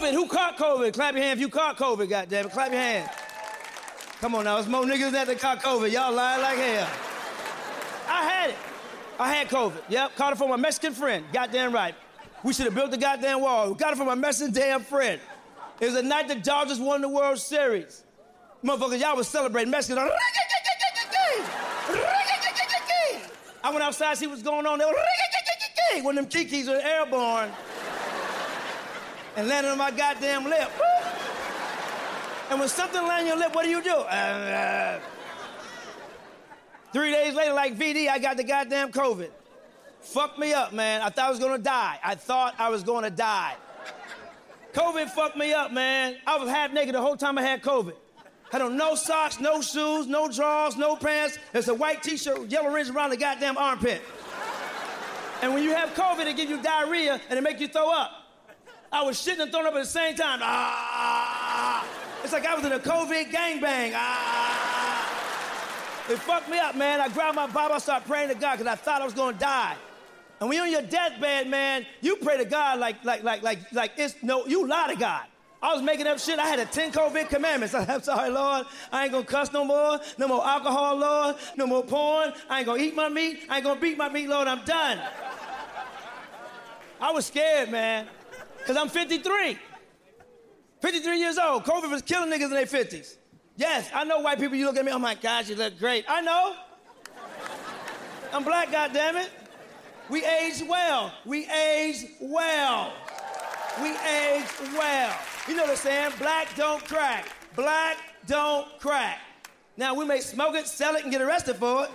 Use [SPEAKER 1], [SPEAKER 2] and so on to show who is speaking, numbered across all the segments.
[SPEAKER 1] COVID. Who caught COVID? Clap your hand if you caught COVID, goddamn it. Clap your hand. Come on now, it's more niggas that caught COVID. Y'all lying like hell. I had it. I had COVID. Yep, caught it from my Mexican friend. Goddamn right. We should have built the goddamn wall. We got it from my Mexican damn friend. It was the night the Dodgers won the World Series. Motherfuckers, y'all was celebrating Mexicans. I went outside to see what's going on. They were when them kikis were airborne and landed on my goddamn lip. And when something lands on your lip, what do you do? Uh, three days later, like VD, I got the goddamn COVID. Fucked me up, man. I thought I was gonna die. I thought I was gonna die. COVID fucked me up, man. I was half naked the whole time I had COVID. Had on no socks, no shoes, no drawers, no pants. There's a white t-shirt with yellow rings around the goddamn armpit. And when you have COVID, it gives you diarrhea and it makes you throw up. I was shitting and throwing up at the same time. Ah! It's like I was in a COVID gangbang. Ah! It fucked me up, man. I grabbed my Bible, I started praying to God because I thought I was gonna die. And when you're on your deathbed, man, you pray to God like, like, like, like, like it's no, you lie to God. I was making up shit. I had a 10 COVID commandments. I'm sorry, Lord. I ain't gonna cuss no more. No more alcohol, Lord. No more porn. I ain't gonna eat my meat. I ain't gonna beat my meat, Lord. I'm done. I was scared, man. Because I'm 53. 53 years old. COVID was killing niggas in their 50s. Yes, I know white people, you look at me, oh my gosh, you look great. I know. I'm black, goddammit. We age well. We age well. We age well. You know what I'm saying? Black don't crack. Black don't crack. Now, we may smoke it, sell it, and get arrested for it,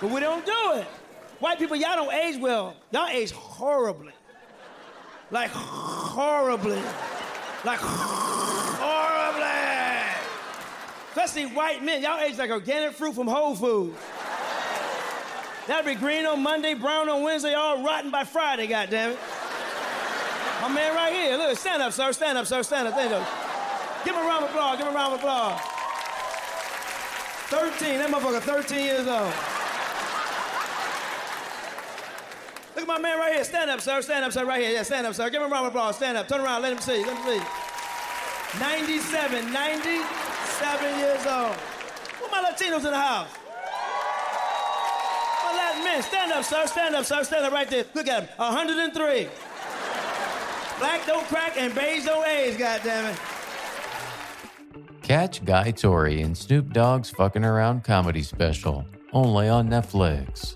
[SPEAKER 1] but we don't do it. White people, y'all don't age well. Y'all age horribly. Like horribly. Like horribly. Especially white men. Y'all age like organic fruit from Whole Foods. That'd be green on Monday, brown on Wednesday, all rotten by Friday, goddammit. My man right here. Look, stand up, sir. Stand up, sir. Stand up. Stand up. Give him a round of applause. Give him a round of applause. 13. That motherfucker 13 years old. Look at my man right here. Stand up, sir. Stand up, sir. Right here. Yeah, stand up, sir. Give him a round of applause. Stand up. Turn around. Let him see. Let him see. 97. 97 years old. Where my Latinos in the house? My Latin men. Stand up, sir. Stand up, sir. Stand up right there. Look at him. 103. Black don't crack and beige don't age, goddammit.
[SPEAKER 2] Catch Guy Torry in Snoop Dogg's Fucking Around comedy special, only on Netflix.